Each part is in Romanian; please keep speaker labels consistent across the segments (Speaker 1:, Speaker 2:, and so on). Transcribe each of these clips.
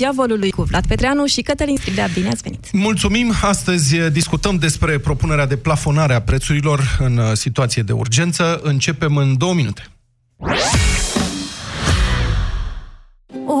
Speaker 1: diavolului cu Vlad Petreanu și Cătălin Striblea. Bine ați venit!
Speaker 2: Mulțumim! Astăzi discutăm despre propunerea de plafonare a prețurilor în uh, situație de urgență. Începem în două minute.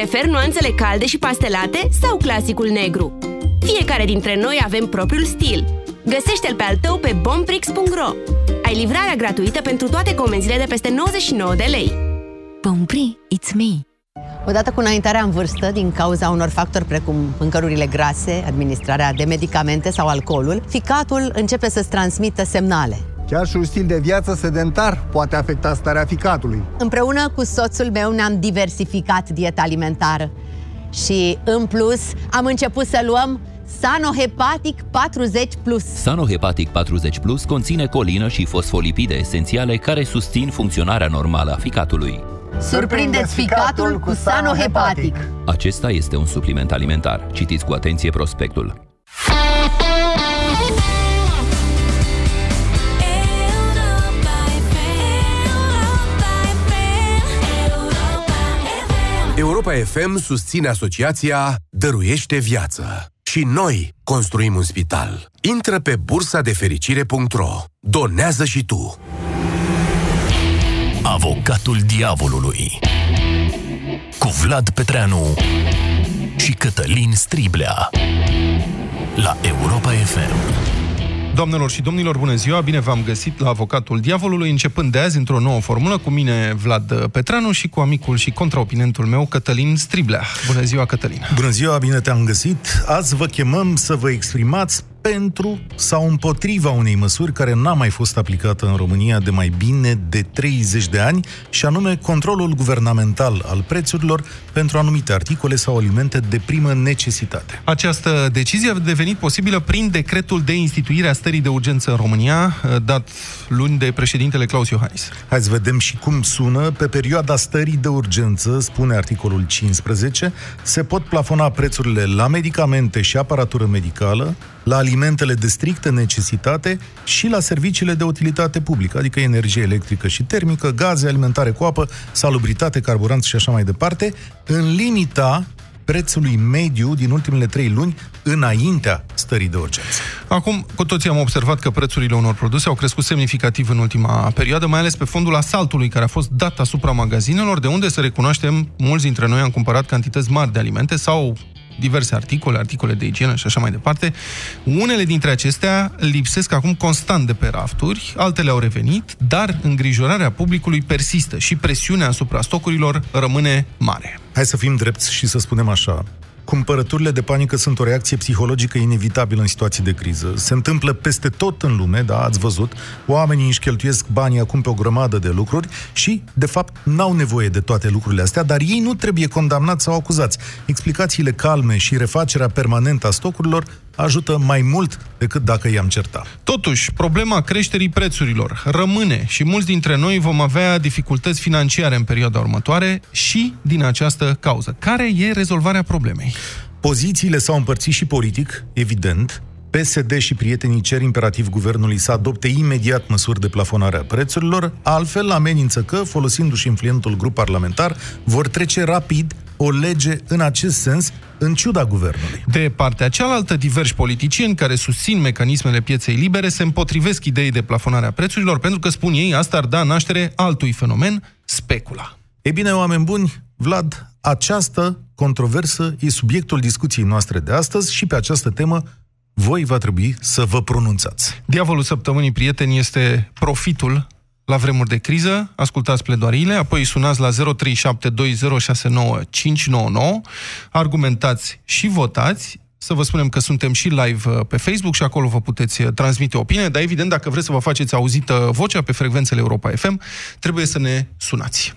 Speaker 3: Prefer nuanțele calde și pastelate sau clasicul negru? Fiecare dintre noi avem propriul stil. Găsește-l pe al tău pe bomprix.ro Ai livrarea gratuită pentru toate comenzile de peste 99 de lei.
Speaker 4: Bompri, it's me!
Speaker 5: Odată cu înaintarea în vârstă, din cauza unor factori precum mâncărurile grase, administrarea de medicamente sau alcoolul, ficatul începe să-ți transmită semnale.
Speaker 6: Chiar și un stil de viață sedentar poate afecta starea ficatului.
Speaker 5: Împreună cu soțul meu ne-am diversificat dieta alimentară și, în plus, am început să luăm Sanohepatic 40 Plus.
Speaker 7: Sanohepatic 40 Plus conține colină și fosfolipide esențiale care susțin funcționarea normală a ficatului.
Speaker 5: Surprindeți ficatul cu Sanohepatic.
Speaker 7: Acesta este un supliment alimentar. Citiți cu atenție prospectul.
Speaker 8: Europa FM susține asociația Dăruiește Viață. Și noi construim un spital. Intră pe bursa de fericire.ro. Donează și tu.
Speaker 9: Avocatul diavolului cu Vlad Petreanu și Cătălin Striblea la Europa FM.
Speaker 2: Doamnelor și domnilor, bună ziua! Bine v-am găsit la Avocatul Diavolului, începând de azi într-o nouă formulă cu mine, Vlad Petranu, și cu amicul și contraopinentul meu, Cătălin Striblea. Bună ziua, Cătălin!
Speaker 10: Bună ziua, bine te-am găsit! Azi vă chemăm să vă exprimați pentru sau împotriva unei măsuri care n-a mai fost aplicată în România de mai bine de 30 de ani, și anume controlul guvernamental al prețurilor pentru anumite articole sau alimente de primă necesitate.
Speaker 2: Această decizie a devenit posibilă prin decretul de instituire a stării de urgență în România, dat luni de președintele Claus Iohannis.
Speaker 10: Hai să vedem și cum sună. Pe perioada stării de urgență, spune articolul 15, se pot plafona prețurile la medicamente și aparatură medicală, la alimentele de strictă necesitate și la serviciile de utilitate publică, adică energie electrică și termică, gaze alimentare cu apă, salubritate, carburanți și așa mai departe, în limita prețului mediu din ultimele trei luni înaintea stării de urgență.
Speaker 2: Acum, cu toții am observat că prețurile unor produse au crescut semnificativ în ultima perioadă, mai ales pe fondul asaltului care a fost dat asupra magazinelor, de unde, să recunoaștem, mulți dintre noi am cumpărat cantități mari de alimente sau diverse articole, articole de igienă și așa mai departe. Unele dintre acestea lipsesc acum constant de pe rafturi, altele au revenit, dar îngrijorarea publicului persistă și presiunea asupra stocurilor rămâne mare.
Speaker 10: Hai să fim drepți și să spunem așa. Cumpărăturile de panică sunt o reacție psihologică inevitabilă în situații de criză. Se întâmplă peste tot în lume, da, ați văzut. Oamenii își cheltuiesc banii acum pe o grămadă de lucruri și, de fapt, n-au nevoie de toate lucrurile astea, dar ei nu trebuie condamnați sau acuzați. Explicațiile calme și refacerea permanentă a stocurilor ajută mai mult decât dacă i-am certat.
Speaker 2: Totuși, problema creșterii prețurilor rămâne și mulți dintre noi vom avea dificultăți financiare în perioada următoare și din această cauză. Care e rezolvarea problemei?
Speaker 10: Pozițiile s-au împărțit și politic, evident, PSD și prietenii cer imperativ guvernului să adopte imediat măsuri de plafonare a prețurilor, altfel amenință că, folosindu-și influentul grup parlamentar, vor trece rapid o lege în acest sens, în ciuda guvernului.
Speaker 2: De partea cealaltă, diversi politicieni care susțin mecanismele pieței libere se împotrivesc ideii de plafonare a prețurilor pentru că, spun ei, asta ar da naștere altui fenomen, specula.
Speaker 10: Ei bine, oameni buni, Vlad Această controversă e subiectul discuției noastre de astăzi și pe această temă voi va trebui să vă pronunțați.
Speaker 2: Diavolul săptămânii, prieteni, este profitul la vremuri de criză, ascultați pledoariile, apoi sunați la 0372069599, argumentați și votați, să vă spunem că suntem și live uh, pe Facebook și acolo vă puteți uh, transmite opinie, dar evident, dacă vreți să vă faceți auzită vocea pe frecvențele Europa FM, trebuie să ne sunați.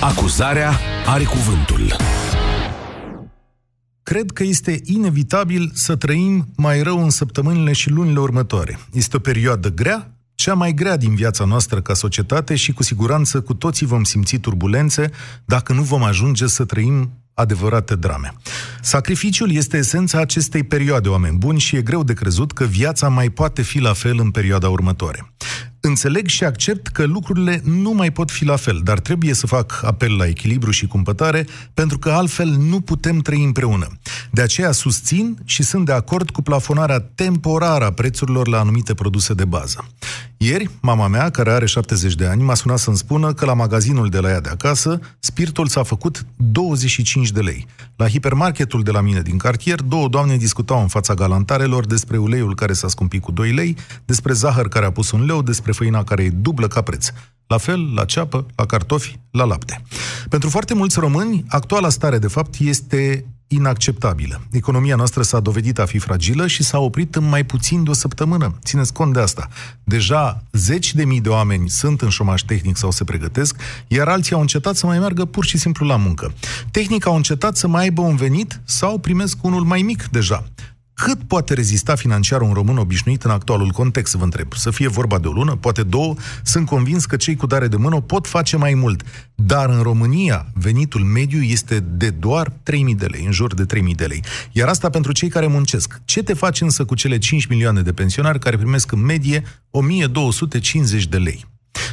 Speaker 8: Acuzarea are cuvântul.
Speaker 10: Cred că este inevitabil să trăim mai rău în săptămânile și lunile următoare. Este o perioadă grea, cea mai grea din viața noastră ca societate și cu siguranță cu toții vom simți turbulențe dacă nu vom ajunge să trăim adevărate drame. Sacrificiul este esența acestei perioade, oameni buni, și e greu de crezut că viața mai poate fi la fel în perioada următoare. Înțeleg și accept că lucrurile nu mai pot fi la fel, dar trebuie să fac apel la echilibru și cumpătare, pentru că altfel nu putem trăi împreună. De aceea susțin și sunt de acord cu plafonarea temporară a prețurilor la anumite produse de bază. Ieri, mama mea, care are 70 de ani, m-a sunat să-mi spună că la magazinul de la ea de acasă, spiritul s-a făcut 25 de lei. La hipermarketul de la mine din cartier, două doamne discutau în fața galantarelor despre uleiul care s-a scumpit cu 2 lei, despre zahăr care a pus un leu, despre făina care e dublă ca preț. La fel, la ceapă, la cartofi, la lapte. Pentru foarte mulți români, actuala stare, de fapt, este inacceptabilă. Economia noastră s-a dovedit a fi fragilă și s-a oprit în mai puțin de o săptămână. Țineți cont de asta. Deja zeci de mii de oameni sunt în șomaș tehnic sau se pregătesc, iar alții au încetat să mai meargă pur și simplu la muncă. Tehnic au încetat să mai aibă un venit sau primesc unul mai mic deja. Cât poate rezista financiar un român obișnuit în actualul context, vă întreb? Să fie vorba de o lună, poate două? Sunt convins că cei cu dare de mână pot face mai mult. Dar în România, venitul mediu este de doar 3.000 de lei, în jur de 3.000 de lei. Iar asta pentru cei care muncesc. Ce te faci însă cu cele 5 milioane de pensionari care primesc în medie 1.250 de lei?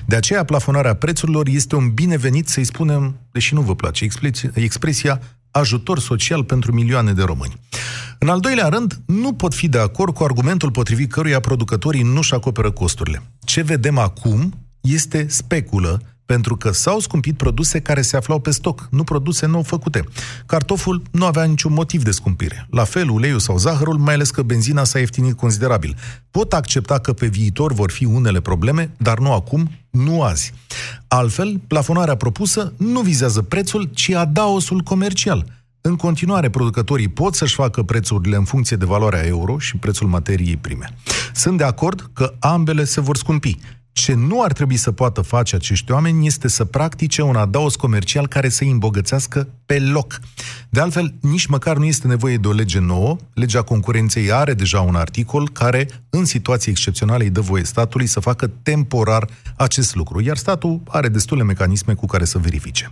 Speaker 10: De aceea, plafonarea prețurilor este un binevenit, să-i spunem, deși nu vă place expresia, ajutor social pentru milioane de români. În al doilea rând, nu pot fi de acord cu argumentul potrivit căruia producătorii nu-și acoperă costurile. Ce vedem acum este speculă, pentru că s-au scumpit produse care se aflau pe stoc, nu produse nou făcute. Cartoful nu avea niciun motiv de scumpire. La fel, uleiul sau zahărul, mai ales că benzina s-a ieftinit considerabil. Pot accepta că pe viitor vor fi unele probleme, dar nu acum, nu azi. Altfel, plafonarea propusă nu vizează prețul, ci adaosul comercial – în continuare, producătorii pot să-și facă prețurile în funcție de valoarea euro și prețul materiei prime. Sunt de acord că ambele se vor scumpi. Ce nu ar trebui să poată face acești oameni este să practice un adaos comercial care să îi îmbogățească pe loc. De altfel, nici măcar nu este nevoie de o lege nouă. Legea concurenței are deja un articol care, în situații excepționale, îi dă voie statului să facă temporar acest lucru, iar statul are destule mecanisme cu care să verifice.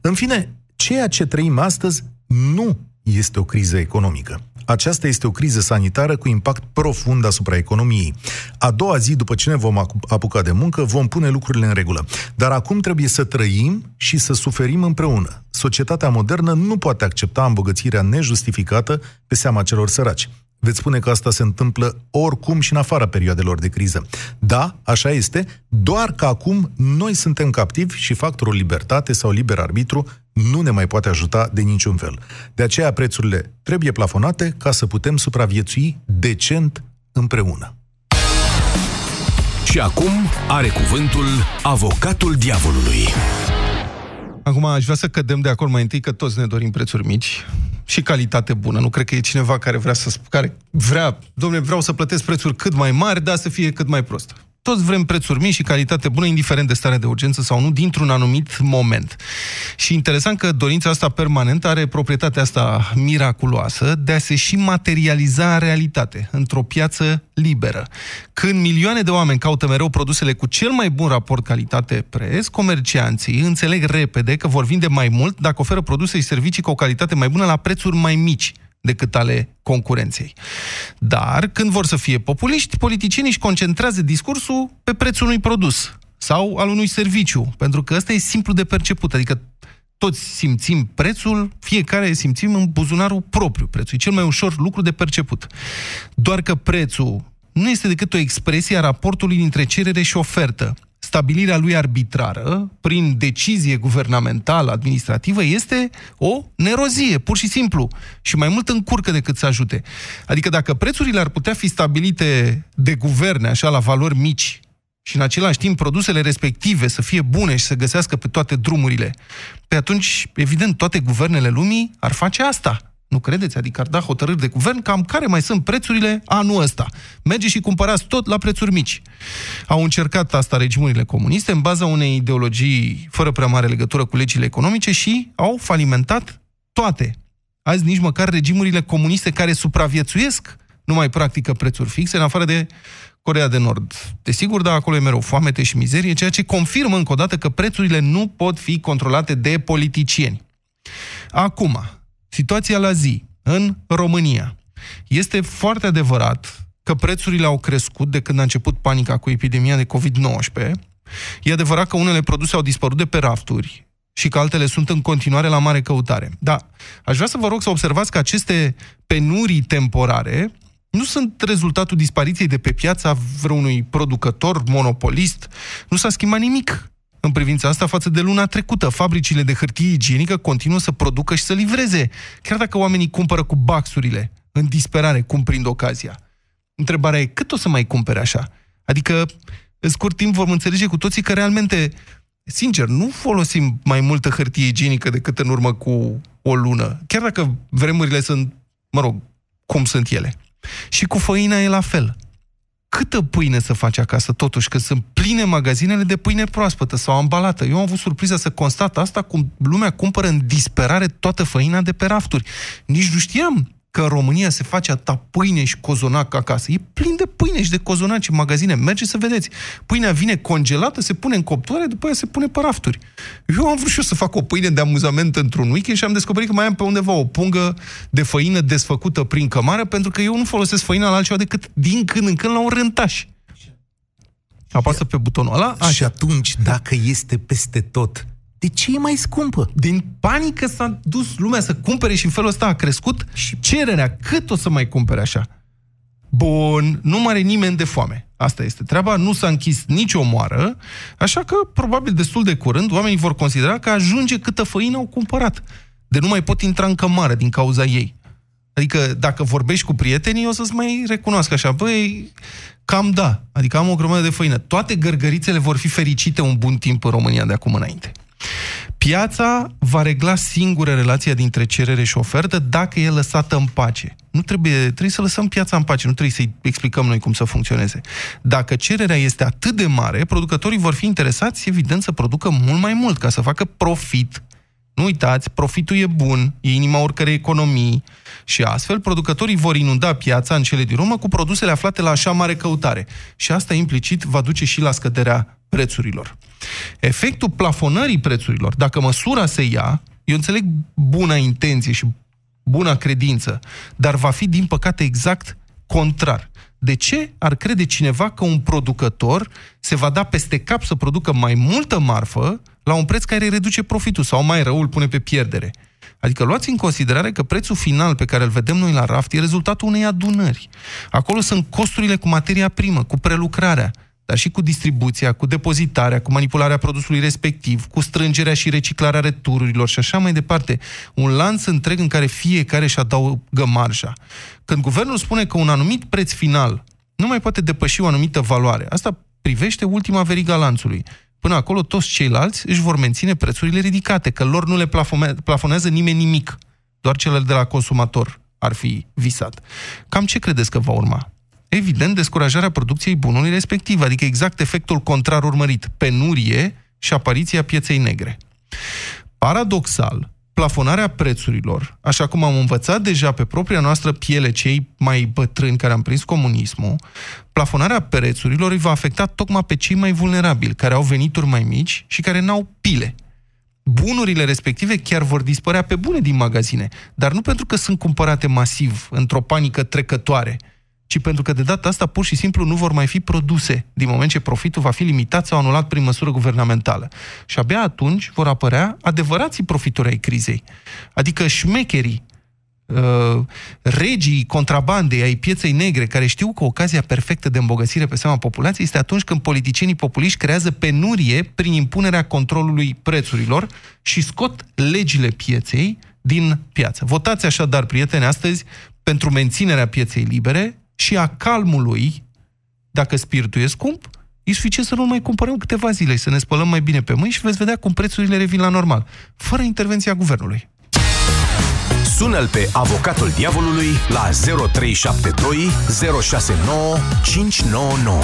Speaker 10: În fine, ceea ce trăim astăzi nu este o criză economică. Aceasta este o criză sanitară cu impact profund asupra economiei. A doua zi, după ce ne vom apuca de muncă, vom pune lucrurile în regulă. Dar acum trebuie să trăim și să suferim împreună. Societatea modernă nu poate accepta îmbogățirea nejustificată pe seama celor săraci. Veți spune că asta se întâmplă oricum și în afara perioadelor de criză. Da, așa este, doar că acum noi suntem captivi și factorul libertate sau liber arbitru nu ne mai poate ajuta de niciun fel. De aceea prețurile trebuie plafonate ca să putem supraviețui decent împreună.
Speaker 8: Și acum are cuvântul avocatul diavolului.
Speaker 2: Acum aș vrea să cădem de acord mai întâi că toți ne dorim prețuri mici și calitate bună. Nu cred că e cineva care vrea să care vrea, domnule, vreau să plătesc prețuri cât mai mari, dar să fie cât mai prost. Toți vrem prețuri mici și calitate bună, indiferent de starea de urgență sau nu, dintr-un anumit moment. Și interesant că dorința asta permanentă are proprietatea asta miraculoasă de a se și materializa în realitate, într-o piață liberă. Când milioane de oameni caută mereu produsele cu cel mai bun raport calitate-preț, comercianții înțeleg repede că vor vinde mai mult dacă oferă produse și servicii cu o calitate mai bună la prețuri mai mici decât ale concurenței. Dar, când vor să fie populiști, politicienii își concentrează discursul pe prețul unui produs sau al unui serviciu, pentru că ăsta e simplu de perceput, adică toți simțim prețul, fiecare simțim în buzunarul propriu prețul. E cel mai ușor lucru de perceput. Doar că prețul nu este decât o expresie a raportului dintre cerere și ofertă stabilirea lui arbitrară, prin decizie guvernamentală, administrativă, este o nerozie, pur și simplu. Și mai mult încurcă decât să ajute. Adică dacă prețurile ar putea fi stabilite de guverne, așa, la valori mici, și în același timp produsele respective să fie bune și să găsească pe toate drumurile, pe atunci, evident, toate guvernele lumii ar face asta. Nu credeți? Adică ar da hotărâri de guvern cam care mai sunt prețurile anul ăsta. Mergeți și cumpărați tot la prețuri mici. Au încercat asta regimurile comuniste în baza unei ideologii fără prea mare legătură cu legile economice și au falimentat toate. Azi nici măcar regimurile comuniste care supraviețuiesc nu mai practică prețuri fixe, în afară de Corea de Nord. Desigur, dar acolo e mereu foamete și mizerie, ceea ce confirmă încă o dată că prețurile nu pot fi controlate de politicieni. Acum, situația la zi în România. Este foarte adevărat că prețurile au crescut de când a început panica cu epidemia de COVID-19. E adevărat că unele produse au dispărut de pe rafturi și că altele sunt în continuare la mare căutare. Da, aș vrea să vă rog să observați că aceste penurii temporare nu sunt rezultatul dispariției de pe piața vreunui producător monopolist. Nu s-a schimbat nimic în privința asta față de luna trecută. Fabricile de hârtie igienică continuă să producă și să livreze, chiar dacă oamenii cumpără cu baxurile, în disperare, cum prind ocazia. Întrebarea e cât o să mai cumpere așa? Adică, în scurt timp vom înțelege cu toții că realmente, sincer, nu folosim mai multă hârtie igienică decât în urmă cu o lună. Chiar dacă vremurile sunt, mă rog, cum sunt ele. Și cu făina e la fel. Câtă pâine să faci acasă, totuși, că sunt pline magazinele de pâine proaspătă sau ambalată. Eu am avut surpriza să constat asta, cum lumea cumpără în disperare toată făina de pe rafturi. Nici nu știam că în România se face atâta pâine și cozonac acasă. E plin de pâine și de cozonac în magazine. Mergeți să vedeți. Pâinea vine congelată, se pune în coptoare, după aia se pune pe rafturi. Eu am vrut și eu să fac o pâine de amuzament într-un weekend și am descoperit că mai am pe undeva o pungă de făină desfăcută prin cămară, pentru că eu nu folosesc făina la altceva decât din când în când la un rântaș. Apasă pe butonul ăla.
Speaker 10: Așa. Și atunci, dacă este peste tot, de ce e mai scumpă?
Speaker 2: Din panică s-a dus lumea să cumpere și în felul ăsta a crescut și cererea. Cât o să mai cumpere așa? Bun, nu mai are nimeni de foame. Asta este treaba, nu s-a închis nicio moară, așa că probabil destul de curând oamenii vor considera că ajunge câtă făină au cumpărat. De nu mai pot intra în cămară din cauza ei. Adică dacă vorbești cu prietenii, o să-ți mai recunoască așa, băi, cam da, adică am o grămadă de făină. Toate gărgărițele vor fi fericite un bun timp în România de acum înainte. Piața va regla singură relația dintre cerere și ofertă dacă e lăsată în pace. Nu trebuie, trebuie să lăsăm piața în pace, nu trebuie să-i explicăm noi cum să funcționeze. Dacă cererea este atât de mare, producătorii vor fi interesați, evident, să producă mult mai mult, ca să facă profit. Nu uitați, profitul e bun, e inima oricărei economii și astfel producătorii vor inunda piața în cele din urmă cu produsele aflate la așa mare căutare. Și asta implicit va duce și la scăderea prețurilor. Efectul plafonării prețurilor, dacă măsura se ia, eu înțeleg buna intenție și buna credință, dar va fi, din păcate, exact contrar. De ce ar crede cineva că un producător se va da peste cap să producă mai multă marfă la un preț care reduce profitul sau mai rău îl pune pe pierdere? Adică luați în considerare că prețul final pe care îl vedem noi la raft e rezultatul unei adunări. Acolo sunt costurile cu materia primă, cu prelucrarea, dar și cu distribuția, cu depozitarea, cu manipularea produsului respectiv, cu strângerea și reciclarea retururilor și așa mai departe. Un lanț întreg în care fiecare își adaugă marja. Când guvernul spune că un anumit preț final nu mai poate depăși o anumită valoare, asta privește ultima veriga lanțului. Până acolo, toți ceilalți își vor menține prețurile ridicate, că lor nu le plafonează nimeni nimic. Doar cele de la consumator ar fi visat. Cam ce credeți că va urma? evident, descurajarea producției bunului respectiv, adică exact efectul contrar urmărit, penurie și apariția pieței negre. Paradoxal, plafonarea prețurilor, așa cum am învățat deja pe propria noastră piele cei mai bătrâni care am prins comunismul, plafonarea prețurilor îi va afecta tocmai pe cei mai vulnerabili, care au venituri mai mici și care n-au pile. Bunurile respective chiar vor dispărea pe bune din magazine, dar nu pentru că sunt cumpărate masiv, într-o panică trecătoare, ci pentru că de data asta pur și simplu nu vor mai fi produse, din moment ce profitul va fi limitat sau anulat prin măsură guvernamentală. Și abia atunci vor apărea adevărații profitori ai crizei. Adică șmecherii uh, regii contrabandei ai pieței negre, care știu că ocazia perfectă de îmbogățire pe seama populației este atunci când politicienii populiști creează penurie prin impunerea controlului prețurilor și scot legile pieței din piață. Votați așadar, prieteni, astăzi pentru menținerea pieței libere și a calmului, dacă spiritul e scump, e suficient să nu mai cumpărăm câteva zile, să ne spălăm mai bine pe mâini și veți vedea cum prețurile revin la normal, fără intervenția guvernului.
Speaker 8: Sună-l pe avocatul diavolului la 0372 069 599.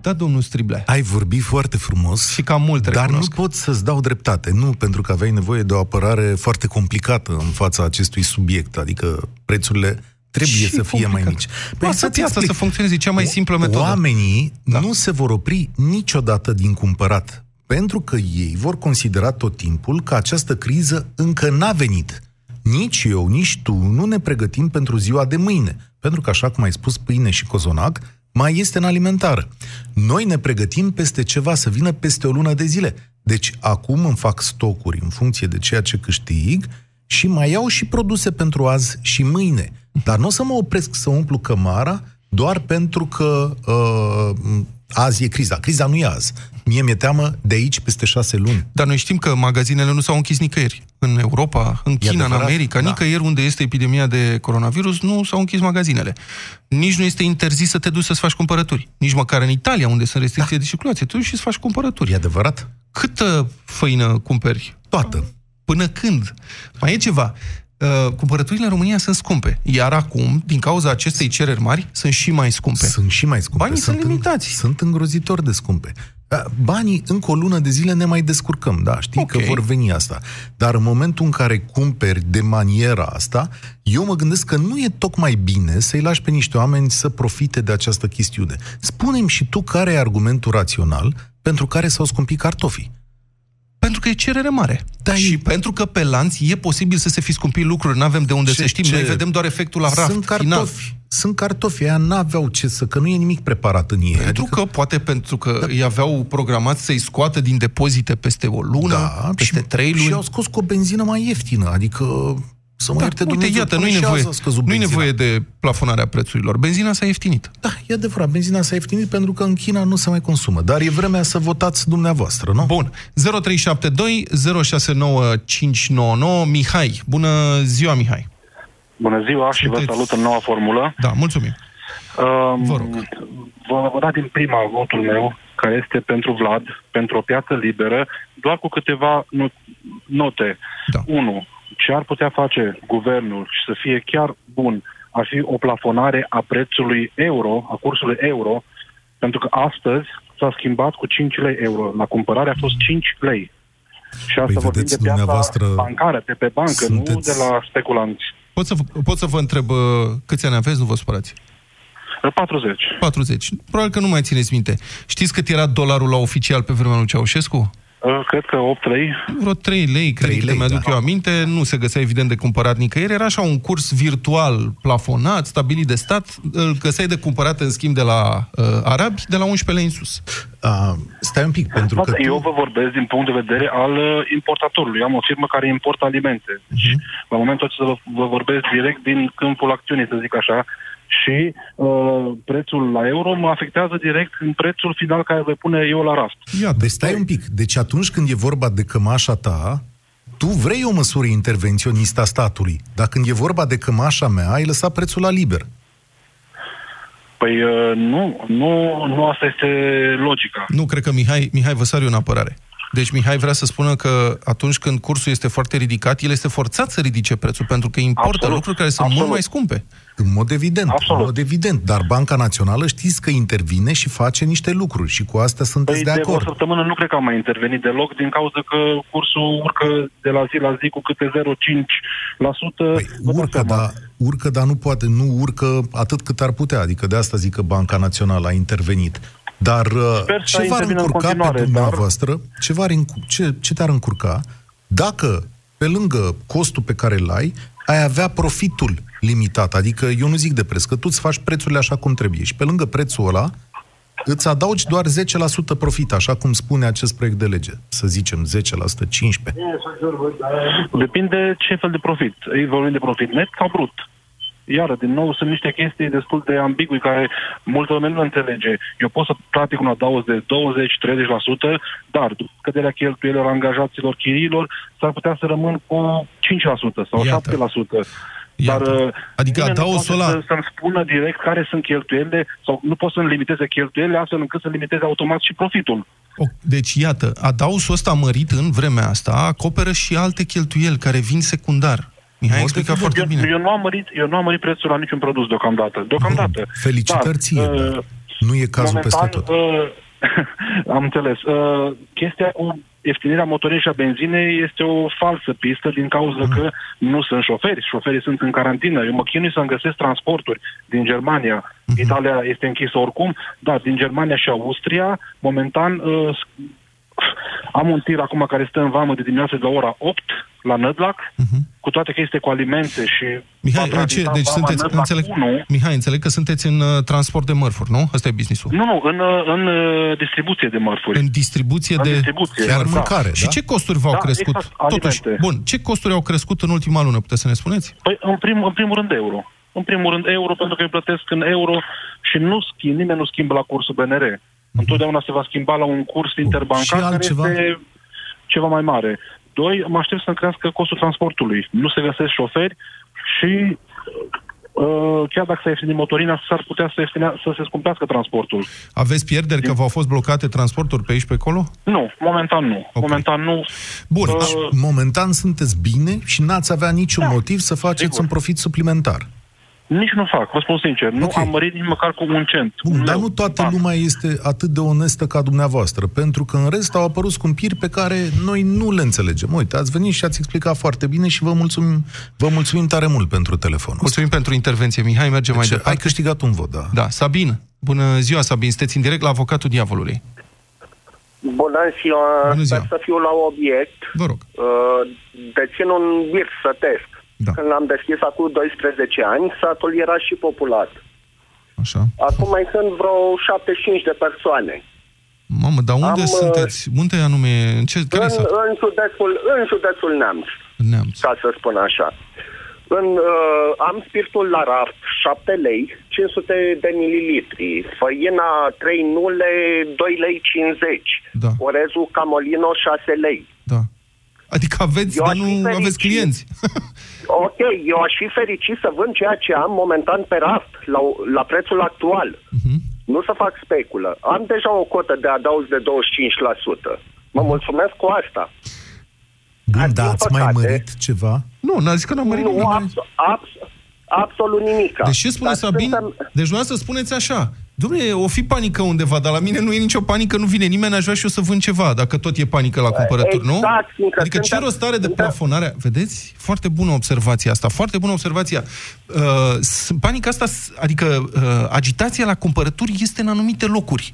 Speaker 2: Da, domnul Striblea.
Speaker 10: Ai vorbit foarte frumos.
Speaker 2: Și cam mult
Speaker 10: Dar
Speaker 2: recunosc.
Speaker 10: nu pot să-ți dau dreptate. Nu, pentru că aveai nevoie de o apărare foarte complicată în fața acestui subiect. Adică prețurile trebuie
Speaker 2: Și
Speaker 10: să fie mai
Speaker 2: complicat.
Speaker 10: mici.
Speaker 2: Lasă
Speaker 10: să-ți
Speaker 2: piața
Speaker 10: explic.
Speaker 2: să funcționeze, cea mai simplă metodă.
Speaker 10: Oamenii da. nu se vor opri niciodată din cumpărat. Pentru că ei vor considera tot timpul că această criză încă n-a venit. Nici eu, nici tu nu ne pregătim pentru ziua de mâine. Pentru că, așa cum ai spus, pâine și cozonac mai este în alimentară. Noi ne pregătim peste ceva, să vină peste o lună de zile. Deci acum îmi fac stocuri în funcție de ceea ce câștig și mai iau și produse pentru azi și mâine. Dar nu o să mă opresc să umplu cămara doar pentru că uh, azi e criza. Criza nu e azi. Mie mi-e teamă de aici peste șase luni.
Speaker 2: Dar noi știm că magazinele nu s-au închis nicăieri. În Europa, în China, în
Speaker 10: adevărat?
Speaker 2: America,
Speaker 10: Da.
Speaker 2: nicăieri unde este epidemia de coronavirus, nu s-au închis magazinele. Nici nu este interzis să te duci să-ți faci cumpărături. Nici măcar în Italia, unde sunt restricții de circulație. Tu duci și să faci cumpărături.
Speaker 10: E adevărat?
Speaker 2: Câtă făină cumperi?
Speaker 10: Toată.
Speaker 2: Până când? Mai e ceva. Uh, cumpărăturile în România sunt scumpe. Iar acum, din cauza acestei cereri mari, sunt și mai scumpe.
Speaker 10: Sunt și mai scumpe.
Speaker 2: Banii sunt,
Speaker 10: în-
Speaker 2: limitați.
Speaker 10: Sunt îngrozitor de scumpe. Da, Banii, încă o lună de zile ne mai descurcăm, da, știi
Speaker 2: Ok.
Speaker 10: că vor veni asta. Dar în momentul în care cumperi de maniera asta, eu mă gândesc că nu e tocmai bine să-i lași pe niște oameni să profite de această chestiune. Spune-mi și tu care e argumentul rațional pentru care s-au scumpit cartofii.
Speaker 2: Pentru că e cerere mare.
Speaker 10: Da,
Speaker 2: și pentru că pe lanț e posibil să se fi scumpit lucruri, nu avem de unde
Speaker 10: Ce-
Speaker 2: să știm.
Speaker 10: ce-
Speaker 2: Noi vedem doar efectul la raft
Speaker 10: Sunt
Speaker 2: final.
Speaker 10: cartofi. Sunt cartofi, aia n-aveau ce să, că nu e nimic preparat în ei.
Speaker 2: Pentru că, poate pentru că da. îi aveau programat să-i scoată din depozite peste o lună,
Speaker 10: da,
Speaker 2: peste
Speaker 10: și,
Speaker 2: trei luni.
Speaker 10: Și au scos cu o benzină mai ieftină, adică să mă
Speaker 2: Da,
Speaker 10: ierte
Speaker 2: uite,
Speaker 10: Dumnezeu,
Speaker 2: iată,
Speaker 10: până
Speaker 2: nu-i
Speaker 10: și
Speaker 2: nevoie,
Speaker 10: azi a scăzut
Speaker 2: nu-i
Speaker 10: benzina.
Speaker 2: nevoie de plafonarea prețurilor. Benzina s-a ieftinit.
Speaker 10: Da, e adevărat, benzina s-a ieftinit pentru că în China nu se mai consumă. Dar e vremea să votați dumneavoastră, nu?
Speaker 2: Bun. 0372 069599 Mihai. Bună ziua, Mihai.
Speaker 11: Bună ziua și vă
Speaker 2: Sunteți-
Speaker 11: salut în noua formulă.
Speaker 2: Da, mulțumim.
Speaker 11: Um,
Speaker 2: Vă rog.
Speaker 11: Vă vă da din prima votul meu, care este pentru Vlad, pentru o piață liberă, doar cu câteva no- note.
Speaker 2: Da.
Speaker 11: 1. Ce ar putea face guvernul și să fie chiar bun ar fi o plafonare a prețului euro, a cursului euro, pentru că astăzi s-a schimbat cu 5 lei euro. La cumpărare a fost 5 lei. Și asta
Speaker 10: Păi
Speaker 11: vorbim
Speaker 10: vedeți,
Speaker 11: de piața
Speaker 10: dumneavoastră
Speaker 11: bancară, de pe bancă, nu
Speaker 10: sunteți-
Speaker 11: de la speculanți.
Speaker 2: Pot să, vă- pot să vă întreb uh, câți ani aveți, nu vă supărați?
Speaker 11: 40.
Speaker 2: 40. Probabil că nu mai țineți minte. Știți cât era dolarul la oficial pe vremea lui Ceaușescu?
Speaker 11: Uh, Cred că 8 lei.
Speaker 2: Vreo 3 lei, cred
Speaker 10: 3
Speaker 2: că
Speaker 10: lei,
Speaker 2: mi-aduc
Speaker 10: da.
Speaker 2: eu aminte, nu se găsea evident de cumpărat nicăieri, era așa un curs virtual plafonat, stabilit de stat, îl găseai de cumpărat în schimb de la uh, arabi, de la 11 lei în sus.
Speaker 10: A, stai un pic, pentru că
Speaker 11: Poate
Speaker 10: tu...
Speaker 11: eu vă vorbesc din punct de vedere al uh, importatorului. Am o firmă care importă alimente. Deci, la momentul acesta vă, vă vorbesc direct din câmpul acțiunii, să zic așa, și uh, prețul la euro mă afectează direct în prețul final care voi pune eu la raft.
Speaker 2: Iată.
Speaker 10: Deci stai un pic. Deci atunci când e vorba de cămașa ta, tu vrei o măsură intervenționistă a statului. Dar când e vorba de cămașa mea, ai lăsat prețul la liber.
Speaker 11: Păi uh, nu, nu, nu asta este logica.
Speaker 2: Nu, cred că Mihai, Mihai Văsariu în apărare. Deci Mihai vrea să spună că atunci când cursul este foarte ridicat, el este forțat să ridice prețul, pentru că importă
Speaker 11: Absolut.
Speaker 2: lucruri care sunt
Speaker 11: Absolut.
Speaker 2: mult mai scumpe.
Speaker 10: În mod evident.
Speaker 11: Absolut.
Speaker 10: În mod evident. Dar Banca Națională știți că intervine și face niște lucruri și cu astea sunteți
Speaker 11: Păi
Speaker 10: de
Speaker 11: de o
Speaker 10: acord.
Speaker 11: săptămână nu cred că am mai intervenit deloc din cauza că cursul urcă de la zi la zi cu câte 0,5%.
Speaker 10: Păi, urcă, dar urcă, dar nu poate, nu urcă atât cât ar putea. Adică de asta zic că Banca Națională a intervenit. Dar uh,
Speaker 11: Sper să
Speaker 10: ce v-ar
Speaker 11: intervină în
Speaker 10: încurca pe
Speaker 11: continuare, dar-
Speaker 10: dumneavoastră, ce, v-ar, încu- ce, ce te-ar încurca dacă, pe lângă costul pe care îl ai, ai avea profitul limitat. Adică eu nu zic de preț, că tu îți faci prețurile așa cum trebuie. Și pe lângă prețul ăla, îți adaugi doar 10% profit, așa cum spune acest proiect de lege. Să zicem 10%, 15%.
Speaker 11: Depinde ce fel de profit. Ei vorbim de profit net sau brut. Iară, din nou, sunt niște chestii destul de ambigui care multă lume nu înțelege. Eu pot să practic un adaos de 20-30%, dar după căderea cheltuielor angajaților chiriilor, s-ar putea să rămân cu 5% sau
Speaker 2: Iată.
Speaker 11: 7%. Dar, uh,
Speaker 2: Adică
Speaker 11: nimeni nu
Speaker 2: adaosul
Speaker 11: poate
Speaker 2: ăla-
Speaker 11: să, să-mi spună direct care sunt cheltuielile sau nu pot să-mi limiteze cheltuielile astfel încât să limiteze automat și profitul.
Speaker 2: O, deci, iată, adausul ăsta mărit în vremea asta acoperă și alte cheltuieli care vin secundar. Mihai a explicat foarte
Speaker 11: eu,
Speaker 2: bine.
Speaker 11: Eu nu, am mărit, eu nu am mărit prețul la niciun produs deocamdată. Deocamdată.
Speaker 10: Felicitări
Speaker 11: Dar,
Speaker 10: ție,
Speaker 11: uh,
Speaker 10: dar nu e cazul
Speaker 11: momentan,
Speaker 10: peste tot.
Speaker 11: Uh, am înțeles. Uh, chestia cu ieftinirea motorinei și a benzinei este o falsă pistă din cauza
Speaker 10: Mhm.
Speaker 11: că nu sunt șoferi. Șoferii sunt în carantină. Eu mă chinui să-mi găsesc transporturi din Germania.
Speaker 10: Mhm.
Speaker 11: Italia este închisă oricum, dar din Germania și Austria, momentan, uh, am un tir acum care stă în vamă de dimineață de la ora 8 la Nădlac, cu toate că este cu alimente și...
Speaker 2: Mhm. Mihai,
Speaker 11: va
Speaker 2: ce,
Speaker 11: transita
Speaker 2: deci
Speaker 11: vama
Speaker 2: sunteți,
Speaker 11: Nădlac
Speaker 2: înțeleg,
Speaker 11: 1.
Speaker 2: Mihai, înțeleg că sunteți în uh, transport de mărfuri, nu? Asta e businessul.
Speaker 11: Nu, nu, în, uh, în uh, distribuție de mărfuri.
Speaker 2: În distribuție
Speaker 11: În
Speaker 2: de
Speaker 11: distribuție,
Speaker 2: chiar
Speaker 11: da.
Speaker 2: mâncare. Și
Speaker 11: Da.
Speaker 2: ce costuri v-au
Speaker 11: Da,
Speaker 2: crescut?
Speaker 11: exact,
Speaker 2: Totuși,
Speaker 11: alimente.
Speaker 2: bun, ce costuri au crescut în ultima lună, puteți să ne spuneți?
Speaker 11: Păi, în, prim, în primul rând, euro. În primul rând, euro, pentru că îi plătesc în euro și nu schimb, nimeni nu schimbă la cursul BNR. Întotdeauna se va schimba la un curs interbancar
Speaker 10: Și
Speaker 11: care
Speaker 10: altceva?
Speaker 11: este ceva mai mare. Doi, mă aștept să crească costul transportului. Nu se găsesc șoferi și uh, chiar dacă se ieftini motorina, s-ar putea să, ieftinea, să se scumpească transportul.
Speaker 2: Aveți pierderi că v-au fost blocate transporturi pe aici pe acolo?
Speaker 11: Nu, momentan nu. Okay. Momentan nu.
Speaker 10: Bun,
Speaker 11: Uh,
Speaker 10: deci, momentan sunteți bine și n-ați avea niciun motiv să faceți
Speaker 11: sigur.
Speaker 10: un profit suplimentar.
Speaker 11: Nici nu fac, vă spun sincer. Nu am mărit nici măcar cu un cent.
Speaker 10: Bun, dar nu toată lumea este atât de onestă ca dumneavoastră, pentru că în rest au apărut scumpiri pe care noi nu le înțelegem. Uite, ați venit și ați explicat foarte bine și vă mulțumim, vă mulțumim tare mult pentru telefon.
Speaker 2: Mulțumim pentru intervenție, Mihai, mergem mai
Speaker 10: Deci,
Speaker 2: departe.
Speaker 10: ai câștigat un vot, da.
Speaker 2: Da, Sabin. Bună ziua, Sabin. Sunteți în direct la avocatul diavolului.
Speaker 12: Bună ziua,
Speaker 2: Bună ziua.
Speaker 12: sper să fiu la obiect.
Speaker 2: Vă rog.
Speaker 12: Uh, dețin un vir sătesc.
Speaker 2: Da.
Speaker 12: Când l-am deschis acum 12 ani, satul era și populat.
Speaker 2: Așa.
Speaker 12: Acum mai sunt vreo 75 de persoane.
Speaker 2: Mamă, dar unde
Speaker 12: Am, uh,
Speaker 2: sunteți? Unde anume? În ce, care
Speaker 12: În,
Speaker 2: sat?
Speaker 12: în, județul, în județul Neamț,
Speaker 2: Neamț.
Speaker 12: ca să spun așa. În, uh, am spiritul la raft, 7 lei, 500 de mililitri. Făina 3 nule, 2 lei 50.
Speaker 2: Da.
Speaker 12: Orezul Camolino, 6 lei.
Speaker 2: Adică aveți,
Speaker 12: Eu
Speaker 2: dar
Speaker 12: aș
Speaker 2: nu
Speaker 12: fi fericit.
Speaker 2: aveți clienți.
Speaker 12: Ok, eu aș fi fericit să vând ceea ce am momentan pe raft, la, la prețul actual.
Speaker 2: Mhm.
Speaker 12: Nu să fac speculă. Am deja o cotă de adaos de 25%. Mă mulțumesc cu asta.
Speaker 10: Bun, dar ați mai
Speaker 12: păcate-
Speaker 10: mărit ceva?
Speaker 2: Nu, n-a zis că n-a mărit
Speaker 12: Nu,
Speaker 2: nimic.
Speaker 12: abs- abs- absolut nimic.
Speaker 2: Deci ce spune Sabin? Deci nu să spuneți așa. Dom'le, o fi panică undeva, dar la mine nu e nicio panică, nu vine nimeni, aș vrea și eu să vând ceva, dacă tot e panică la cumpărături, nu?
Speaker 12: Exact, fiindcă
Speaker 2: Adică ce
Speaker 12: suntem-
Speaker 2: rost are de plafonarea? Vedeți? Foarte bună observația asta, foarte bună observația. Uh, s- panica asta, s- adică uh, agitația la cumpărături este în anumite locuri.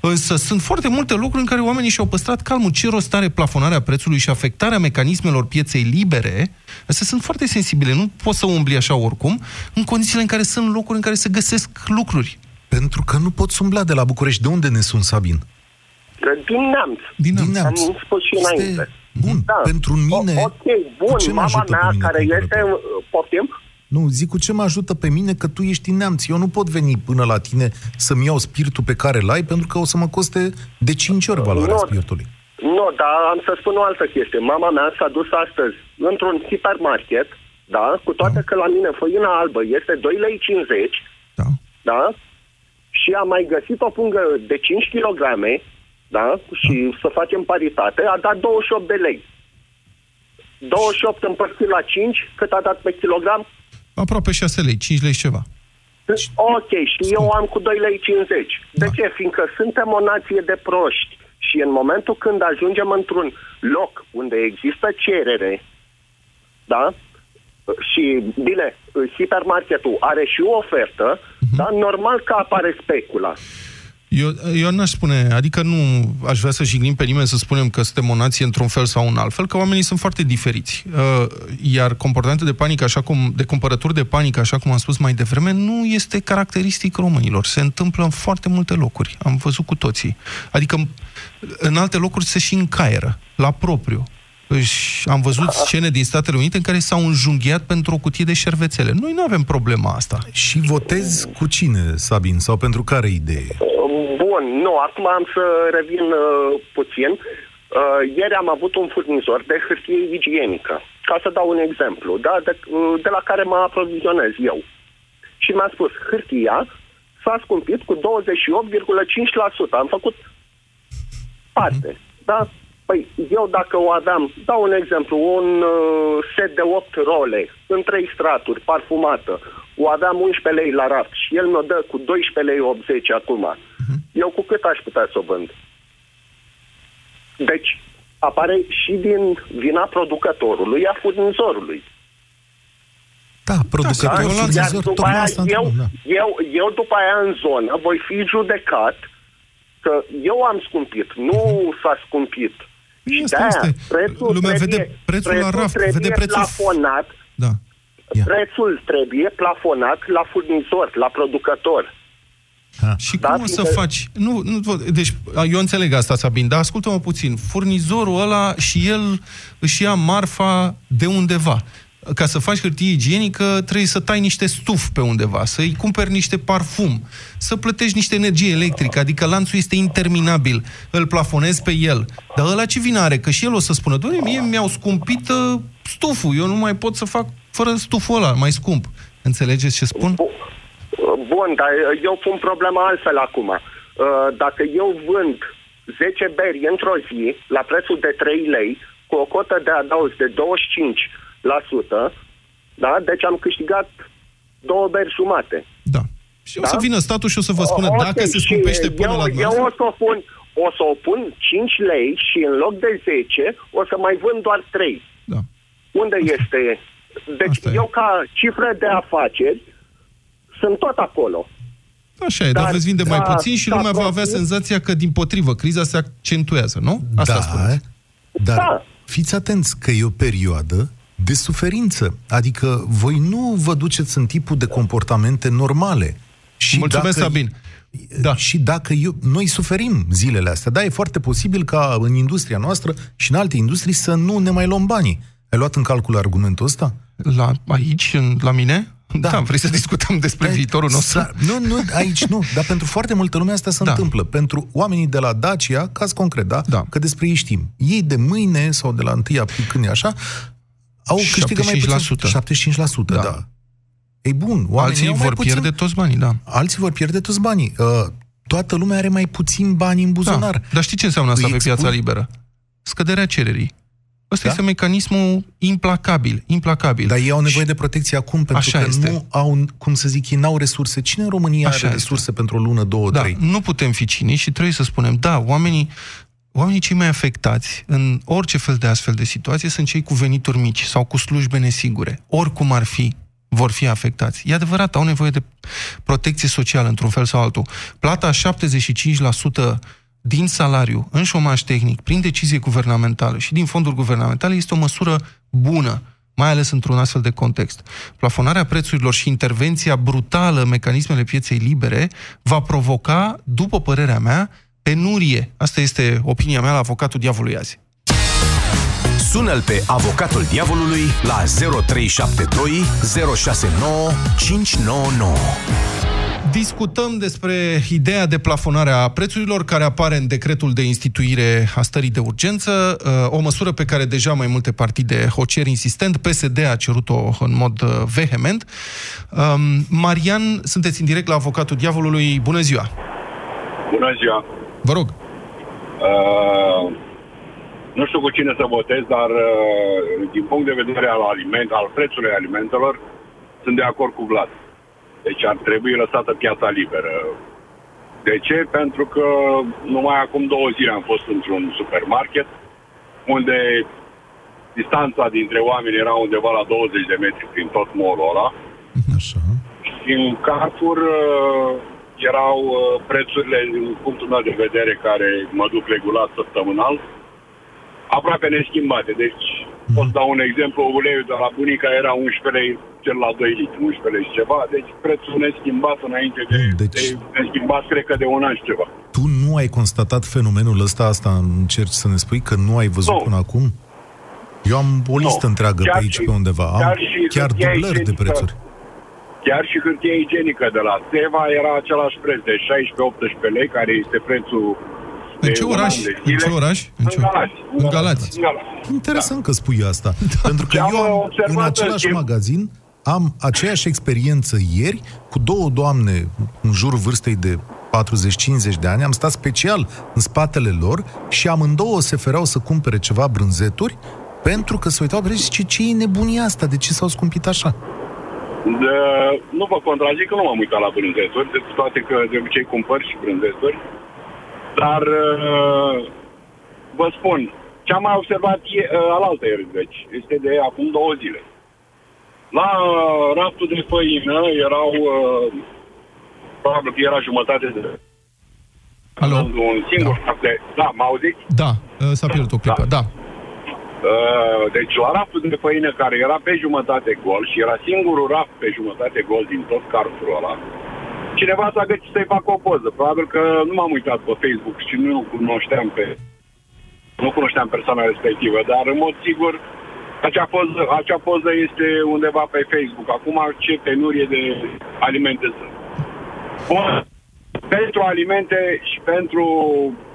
Speaker 2: Însă sunt foarte multe locuri în care oamenii și-au păstrat calmul. Ce rost are plafonarea prețului și afectarea mecanismelor pieței libere? Astea sunt foarte sensibile, nu poți să umbli așa oricum, în condițiile în care sunt locuri în care se găsesc lucruri.
Speaker 10: Pentru că nu poți umbla de la București. De unde ne sun, Sabin?
Speaker 12: Din neamț.
Speaker 2: Din
Speaker 10: neamț.
Speaker 12: Am spus și
Speaker 10: Este-
Speaker 12: înainte.
Speaker 10: Bun,
Speaker 12: da.
Speaker 10: pentru mine...
Speaker 12: O, ok, bun,
Speaker 10: ce mă
Speaker 12: mama
Speaker 10: ajută pe
Speaker 12: mea
Speaker 10: mine
Speaker 12: care
Speaker 10: cumpărător?
Speaker 12: este... Poftim?
Speaker 10: Nu, zic cu ce mă ajută pe mine că tu ești în neamț. Eu nu pot veni până la tine să-mi iau spiritul pe care l-ai, pentru că o să mă coste de 5 ori valoarea
Speaker 12: Nu.
Speaker 10: spiritului.
Speaker 12: Nu, dar am să spun o altă chestie. Mama mea s-a dus astăzi într-un hipermarket, da, cu toate că la mine făina albă este 2 lei 50,
Speaker 2: da,
Speaker 12: da, și am mai găsit o pungă de 5 kg, da, și să facem paritate, a dat 28 de lei. 28 împărțit la 5, cât a dat pe kilogram?
Speaker 2: Aproape 6 lei, 5 lei și ceva.
Speaker 12: Ok, și eu am cu 2 lei 50. De ce? Fiindcă suntem o nație de proști și în momentul când ajungem într-un loc unde există cerere, da? Și, bine, hipermarketul are și o ofertă, dar normal că apare specula.
Speaker 2: Eu, eu n-aș spune, adică nu aș vrea să jignim pe nimeni să spunem că suntem o nație într-un fel sau un alt fel, că oamenii sunt foarte diferiți. Uh, iar comportamente de panică, așa cum, de cumpărături de panică, așa cum am spus mai devreme, nu este caracteristic românilor. Se întâmplă în foarte multe locuri. Am văzut cu toții. Adică în alte locuri se și încaieră, la propriu. Își, am văzut scene din Statele Unite în care s-au înjunghiat pentru o cutie de șervețele. Noi nu avem problema asta.
Speaker 10: Și votezi cu cine, Sabin? Sau pentru care idee?
Speaker 12: Bun, nu, acum am să revin uh, puțin. Uh, ieri am avut un furnizor de hârtie igienică, ca să dau un exemplu, da? de, uh, de la care mă aprovizionez eu. Și mi-a spus, hârtia s-a scumpit cu 28,5%. Am făcut parte, da? Păi eu dacă o aveam, dau un exemplu, un uh, set de 8 role în trei straturi, parfumată, o aveam 11 lei la raft și el mi-o dă cu 12 lei 80 acum. Uh-huh. Eu cu cât aș putea să o vând? Deci apare și din vina producătorului, a furnizorului.
Speaker 10: Da, producătorul
Speaker 12: da, Iar după aia, eu, da. eu, eu după aia în zonă voi fi judecat că eu am scumpit, nu s-a scumpit. Și
Speaker 2: asta este. Prețul Lumea trebuie, vede prețul, prețul la raft, vede prețul...
Speaker 12: plafonat.
Speaker 2: Da.
Speaker 12: Ia. Prețul trebuie plafonat la furnizor, la producător.
Speaker 2: Ha. Și da, cum o să faci? Nu, nu, deci, eu înțeleg asta, Sabin, dar ascultă-mă puțin. Furnizorul ăla și el își ia marfa de undeva ca să faci hârtie igienică, trebuie să tai niște stuf pe undeva, să-i cumperi niște parfum, să plătești niște energie electrică, adică lanțul este interminabil, îl plafonezi pe el. Dar ăla ce vine are? Că și el o să spună, doamne, mie mi-au scumpit uh, stuful, eu nu mai pot să fac fără stuful ăla, mai scump. Înțelegeți ce spun?
Speaker 12: Bun, dar eu pun problema altfel acum. Uh, dacă eu vând 10 beri într-o zi la prețul de 3 lei, cu o cotă de adaos de 25 da? Deci am câștigat două beri jumate.
Speaker 2: Da. Și da? o să vină statul și o să vă spună okay, dacă se scumpește până
Speaker 12: eu,
Speaker 2: la
Speaker 12: Eu o să o pun, o să o pun 5 lei și în loc de 10 o să mai vând doar 3.
Speaker 2: Da.
Speaker 12: Unde este? Deci Asta eu e. ca cifră de afaceri sunt tot acolo.
Speaker 2: Așa e, dar, dar veți vinde da, mai puțin și da, lumea va avea senzația că, din potrivă, criza se accentuează, nu? Asta
Speaker 10: da,
Speaker 2: spuneți.
Speaker 10: Dar da. fiți atenți că e o perioadă de suferință. Adică voi nu vă duceți în tipul de comportamente normale.
Speaker 2: Și Mulțumesc, dacă, Sabin.
Speaker 10: Da. Și dacă eu, noi suferim zilele astea, da, e foarte posibil ca în industria noastră și în alte industrii să nu ne mai luăm banii. Ai luat în calcul argumentul ăsta?
Speaker 2: La, aici, la mine? Da. da, vrei să discutăm despre da, viitorul nostru?
Speaker 10: Nu, nu, aici nu. Dar pentru foarte multă lume asta se da. întâmplă. Pentru oamenii de la Dacia, caz concret, da?
Speaker 2: da?
Speaker 10: Că despre ei știm. Ei de mâine sau de la 1 aprilie, când e așa, au câștigă mai puțin. 75%, da. da. Ei bun,
Speaker 2: Alții vor puțin, pierde toți banii, da.
Speaker 10: Alții vor pierde toți banii. Uh, toată lumea are mai puțin bani în buzunar. Da.
Speaker 2: Dar știi ce înseamnă asta Îi pe expun... piața liberă? Scăderea cererii. Ăsta da? este mecanismul implacabil, implacabil.
Speaker 10: Dar ei au nevoie de protecție acum, pentru Așa că este. nu au, cum să zic, ei n-au resurse. Cine în România Așa are resurse este. pentru o lună, două,
Speaker 2: da,
Speaker 10: trei?
Speaker 2: Nu putem fi cinici și trebuie să spunem, da, oamenii Oamenii cei mai afectați în orice fel de astfel de situație sunt cei cu venituri mici sau cu slujbe nesigure. Oricum ar fi, vor fi afectați. E adevărat, au nevoie de protecție socială într-un fel sau altul. Plata 75% din salariu în șomaj tehnic, prin decizie guvernamentală și din fonduri guvernamentale, este o măsură bună, mai ales într-un astfel de context. Plafonarea prețurilor și intervenția brutală în mecanismele pieței libere va provoca, după părerea mea, penurie. Asta este opinia mea la avocatul diavolului azi.
Speaker 8: Sună-l pe avocatul diavolului la 0372 069 599.
Speaker 2: Discutăm despre ideea de plafonare a prețurilor care apare în decretul de instituire a stării de urgență, uh, o măsură pe care deja mai multe partide o cer insistent, PSD a cerut-o în mod uh, vehement. Um, Marian, sunteți în direct la avocatul diavolului. Bună ziua!
Speaker 13: Bună ziua!
Speaker 2: Vă rog.
Speaker 13: Uh, nu știu cu cine să votez, dar uh, din punct de vedere al aliment, al prețului alimentelor, sunt de acord cu Vlad. Deci ar trebui lăsată piața liberă. De ce? Pentru că numai acum două zile am fost într-un supermarket unde distanța dintre oameni era undeva la 20 de metri prin tot molul ăla.
Speaker 10: Așa.
Speaker 13: Și în Carrefour uh, erau uh, prețurile, din punctul meu de vedere, care mă duc regulat săptămânal, aproape neschimbate. Deci, mm. pot să dau un exemplu, uleiul de la bunica era 11 lei, cel la 2 litri, 11 lei și ceva, deci prețul neschimbat înainte de, deci... de neschimbat, cred că de un an și ceva.
Speaker 10: Tu nu ai constatat fenomenul ăsta, asta încerci să ne spui, că nu ai văzut
Speaker 13: Nu.
Speaker 10: până acum? Eu am o listă
Speaker 13: Nu.
Speaker 10: întreagă
Speaker 13: Chiar
Speaker 10: pe aici,
Speaker 13: și-
Speaker 10: pe undeva. Am
Speaker 13: chiar și
Speaker 10: chiar
Speaker 13: hârtia
Speaker 10: dublări de
Speaker 13: igienică.
Speaker 10: prețuri.
Speaker 13: Chiar și hârtia igienică de la Seva era același preț de 16-18 lei, care este prețul
Speaker 2: În
Speaker 13: de
Speaker 2: ce
Speaker 13: un
Speaker 2: oraș?
Speaker 13: an de
Speaker 2: În
Speaker 13: zile.
Speaker 2: ce oraș? În ce?
Speaker 13: Galați.
Speaker 2: În Galați.
Speaker 13: În Galați.
Speaker 10: Interesant că spui asta. Pentru că
Speaker 13: Și am
Speaker 10: eu am,
Speaker 13: observat
Speaker 10: în
Speaker 13: în
Speaker 10: același
Speaker 13: timp-
Speaker 10: magazin am aceeași experiență ieri cu două doamne în jurul vârstei de 40-50 de ani. Am stat special în spatele lor și amândouă se fereau să cumpere ceva brânzeturi pentru că se uitau pe ele și zice, ce e nebunia asta? De ce s-au scumpit așa?
Speaker 13: De, nu vă contrazic că nu m-am uitat la brânzeturi, de toate că de obicei cumpăr și brânzeturi. Dar uh, vă spun, ce am mai observat e, uh, alaltă ieri, deci, este de acum două zile. La uh, raftul de făină erau, uh, probabil că era jumătate de...
Speaker 2: Alo?
Speaker 13: Un singur raft de... Da, mă auziți?
Speaker 2: Da, uh, s-a pierdut o clipă, da.
Speaker 13: Uh, deci la raftul de făină care era pe jumătate gol și era singurul raft pe jumătate gol din tot cartul ăla, cineva s-a găsit să-i facă o poză. Probabil că nu m-am uitat pe Facebook și nu cunoșteam pe nu cunoșteam persoana respectivă, dar în mod sigur acea poză, acea poză este undeva pe Facebook. Acum ce penurie de alimente sunt. Bun. Pentru alimente și pentru uh,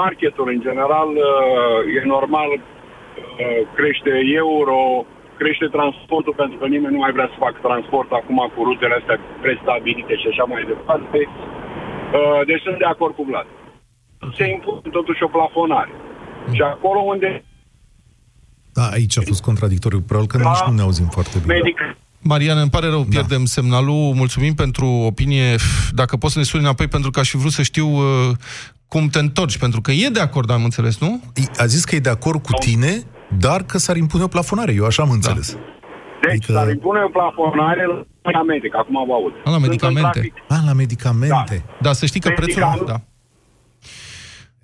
Speaker 13: marketul în general uh, e normal uh, crește euro, crește transportul pentru că nimeni nu mai vrea să facă transport acum cu rutele astea prestabilite și așa mai departe. Uh, Deci sunt de acord cu Vlad. Se impune totuși o plafonare. Și acolo unde
Speaker 10: Da, aici a fost contradictoriu. Probabil că nici nu ne auzim foarte bine.
Speaker 13: medic
Speaker 2: Marian, îmi pare rău, pierdem semnalul. Mulțumim pentru opinie. Dacă poți să ne suni înapoi, pentru că aș fi vrut să știu uh, cum te întorci, pentru că e de acord, am înțeles, nu?
Speaker 10: A zis că e de acord cu tine, dar că s-ar impune o plafonare. Eu așa am înțeles.
Speaker 13: Deci
Speaker 10: Adică-
Speaker 13: s-ar impune o plafonare la medicamente, că acum vă aud.
Speaker 2: A, la
Speaker 13: Sunt în
Speaker 2: medicamente.
Speaker 13: trafic.
Speaker 10: A, la medicamente.
Speaker 2: Da, să știi că prețul...
Speaker 13: Medicament-
Speaker 2: Da.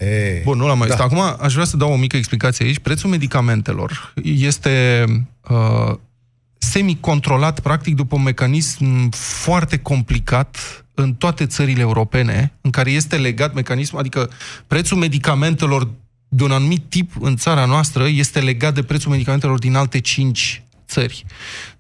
Speaker 10: E,
Speaker 2: Bun, nu l-am mai da. Acum aș vrea să dau o mică explicație aici. Prețul medicamentelor este uh, semi-controlat, practic, după un mecanism foarte complicat în toate țările europene, în care este legat mecanismul, adică prețul medicamentelor de un anumit tip în țara noastră este legat de prețul medicamentelor din alte cinci țări.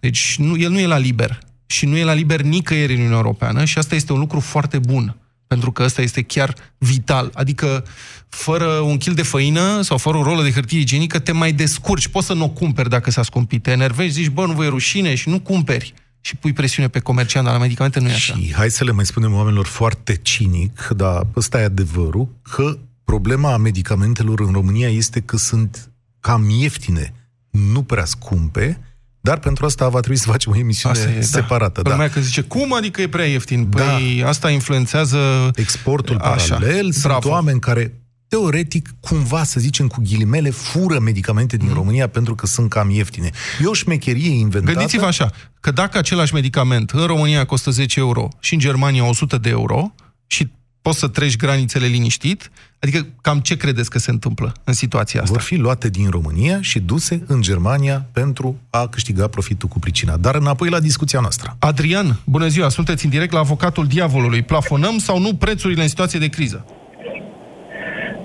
Speaker 2: Deci nu, el nu e la liber. Și nu e la liber nicăieri în Uniunea Europeană și asta este un lucru foarte bun. Pentru că ăsta este chiar vital. Adică, fără un kil de făină sau fără o rolă de hârtie igienică, te mai descurci. Poți să nu o cumperi dacă s-a scumpit. Te enervezi, zici, bă, nu voi rușine și nu cumperi. Și pui presiune pe comerciant, dar la medicamente nu e așa.
Speaker 10: Și hai să le mai spunem oamenilor foarte cinic, dar ăsta e adevărul, că problema medicamentelor în România este că sunt cam ieftine, nu prea scumpe, dar pentru asta va trebui să facem o emisiune
Speaker 2: Asta e, da.
Speaker 10: separată. Da.
Speaker 2: Lumea că zice, cum adică e prea ieftin? Păi asta influențează...
Speaker 10: Exportul
Speaker 2: Așa.
Speaker 10: paralel, sunt
Speaker 2: Bravo.
Speaker 10: oameni care teoretic, cumva, să zicem cu ghilimele, fură medicamente din România pentru că sunt cam ieftine. E o șmecherie inventată.
Speaker 2: Gândiți-vă așa, că dacă același medicament în România costă 10 euro și în Germania 100 de euro și poți să treci granițele liniștit, adică cam ce credeți că se întâmplă în situația asta?
Speaker 10: Vor fi luate din România și duse în Germania pentru a câștiga profitul cu pricina. Dar înapoi la discuția noastră.
Speaker 2: Adrian, bună ziua, sunteți în direct la avocatul diavolului. Plafonăm sau nu prețurile în situație de criză?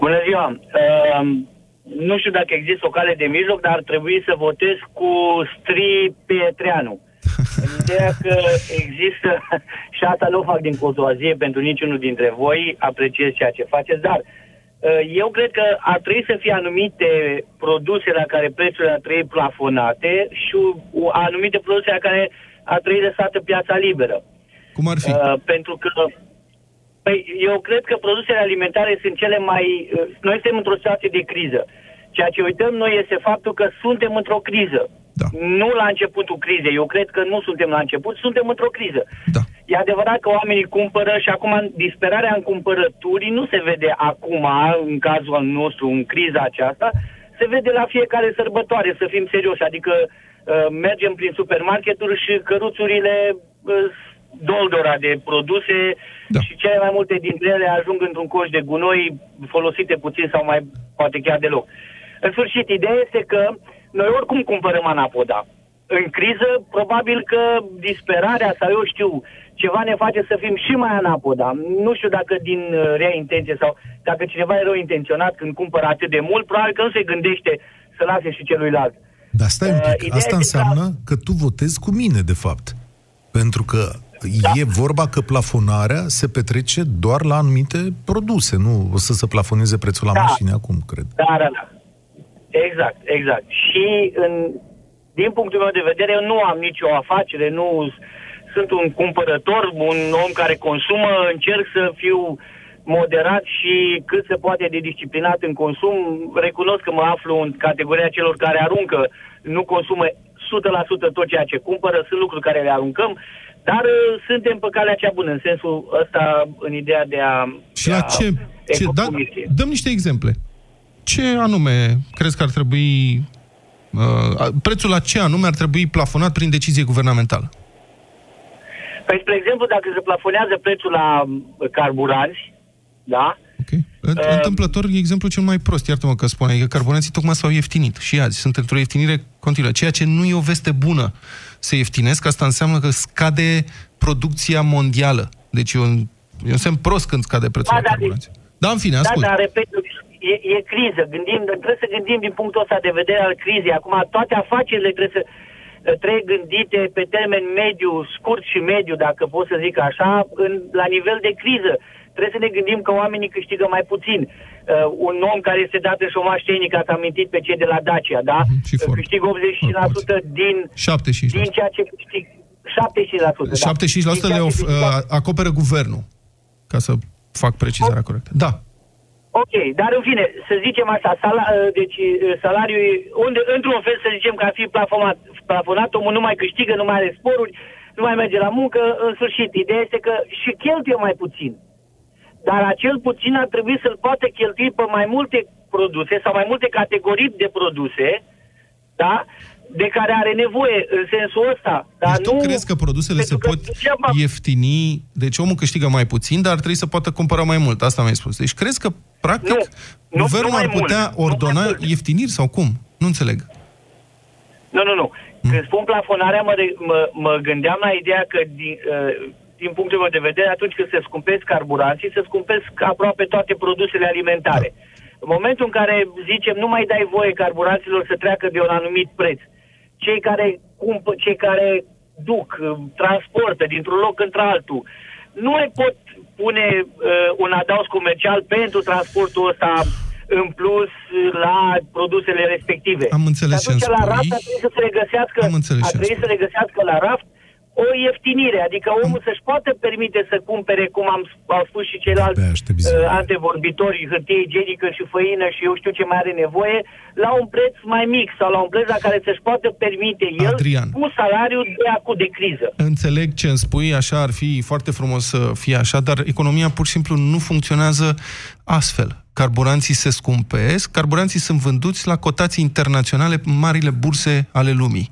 Speaker 14: Bună ziua! Uh, nu știu dacă există o cale de mijloc, dar ar trebui să votez cu Stri Pietreanu. În ideea că există, și asta nu o fac din cozoazie pentru niciunul dintre voi, apreciez ceea ce faceți, dar uh, eu cred că ar trebui să fie anumite produse la care prețurile ar trebui plafonate și uh, anumite produse la care ar trebui lăsată piața liberă.
Speaker 2: Cum ar fi?
Speaker 14: Uh, pentru că Păi, eu cred că produsele alimentare sunt cele mai... uh, Noi suntem într-o situație de criză. Ceea ce uităm noi este faptul că suntem într-o criză.
Speaker 2: Da.
Speaker 14: Nu la începutul crizei. Eu cred că nu suntem la început, suntem într-o criză.
Speaker 2: Da.
Speaker 14: E adevărat că oamenii cumpără și acum disperarea în cumpărături nu se vede acum, în cazul nostru, în criza aceasta, se vede la fiecare sărbătoare, să fim serioși. Adică uh, mergem prin supermarketuri și căruțurile uh, doldora de produse da. și cele mai multe dintre ele ajung într-un coș de gunoi folosite puțin sau mai poate chiar deloc. În sfârșit, ideea este că noi oricum cumpărăm anapoda. În criză, probabil că disperarea sau eu știu, ceva ne face să fim și mai anapoda. Nu știu dacă din uh, rea intenție sau dacă cineva e rău intenționat când cumpără atât de mult, probabil că nu se gândește să lase și celuilalt.
Speaker 10: Dar stai un pic, uh, asta înseamnă că... că tu votezi cu mine, de fapt. Pentru că da. e vorba că plafonarea se petrece doar la anumite produse, nu o să se plafoneze prețul la da. mașini acum, cred.
Speaker 14: Da, da, da. Exact, exact. Și în, din punctul meu de vedere, eu nu am nicio afacere, nu sunt un cumpărător, un om care consumă, încerc să fiu moderat și cât se poate de disciplinat în consum. Recunosc că mă aflu în categoria celor care aruncă, nu consumă 100% tot ceea ce cumpără, sunt lucruri care le aruncăm, dar uh, suntem pe calea cea bună, în sensul ăsta, în ideea de a...
Speaker 2: Și la ce? ce da, dăm niște exemple. Ce anume crezi că ar trebui... Uh, prețul la ce anume ar trebui plafonat prin decizie guvernamentală?
Speaker 14: Păi, spre exemplu, dacă se plafonează prețul la uh, carburanți, da?
Speaker 2: Okay. Uh, Întâmplător, exemplu cel mai prost, iartă-mă că spune, că carburanții tocmai s-au ieftinit și azi sunt într-o ieftinire continuă, ceea ce nu e o veste bună se ieftinesc, asta înseamnă că scade producția mondială. Deci e un, e un semn prost când scade prețul da, la carburanți. Da, da, în fine, ascult.
Speaker 14: Da, dar, repet, e, e criză. Gândim, trebuie să gândim din punctul ăsta de vedere al crizei. Acum, toate afacerile trebuie să trebuie gândite pe termen mediu, scurt și mediu, dacă pot să zic așa, în, la nivel de criză. Trebuie să ne gândim că oamenii câștigă mai puțin. Uh, un om care este dat în șomaș tehnic, ați amintit pe cei de la Dacia, da?
Speaker 2: Mhm, și
Speaker 14: uh, câștigă 85% din,
Speaker 2: 75%.
Speaker 14: din ceea ce câștig. 75%. 75%
Speaker 2: da. le of, uh, acoperă guvernul, ca să fac precizarea corectă. Da.
Speaker 14: Ok, dar în fine, să zicem așa, sala, uh, deci uh, salariul, unde, într-un fel să zicem că ar fi plafonat, plafonat, omul nu mai câștigă, nu mai are sporuri, nu mai merge la muncă, în sfârșit, ideea este că și cheltuie mai puțin. Dar acel puțin ar trebui să-l poată cheltui pe mai multe produse sau mai multe categorii de produse, da? De care are nevoie în sensul ăsta. Dar
Speaker 2: deci nu... tu crezi că produsele se pot degeaba... ieftini, deci omul câștigă mai puțin, dar ar trebui să poată cumpăra mai mult. Asta mi-ai spus. Deci crezi că, practic, nu, guvernul nu, nu ar putea mult. ordona nu ieftiniri sau cum? Nu înțeleg.
Speaker 14: Nu, nu, nu. Hmm. Când spun plafonarea, mă, mă, mă gândeam la ideea că din, uh, din punctul meu de vedere, atunci când se scumpesc carburanții, se scumpesc aproape toate produsele alimentare. Da. În momentul în care zicem nu mai dai voie carburanților să treacă de un anumit preț, cei care, cumpă, cei care duc, transportă dintr-un loc într-altul, nu mai pot pune uh, un adaos comercial pentru transportul ăsta în plus la produsele respective.
Speaker 2: Am înțeles
Speaker 14: și atunci la raft trebuie să se regăsească, Am înțeles a trebuit să regăsească la raft o ieftinire, adică omul să-și poată permite să cumpere, cum am, au spus și ceilalți uh, antevorbitori, hârtie igienică și făină și eu știu ce mai are nevoie, la un preț mai mic sau la un preț la care să-și poată permite el
Speaker 2: Adrian,
Speaker 14: cu salariul de acum de criză.
Speaker 2: Înțeleg ce îmi spui, așa ar fi foarte frumos să fie așa, dar economia pur și simplu nu funcționează astfel carburanții se scumpesc, carburanții sunt vânduți la cotații internaționale în marile burse ale lumii.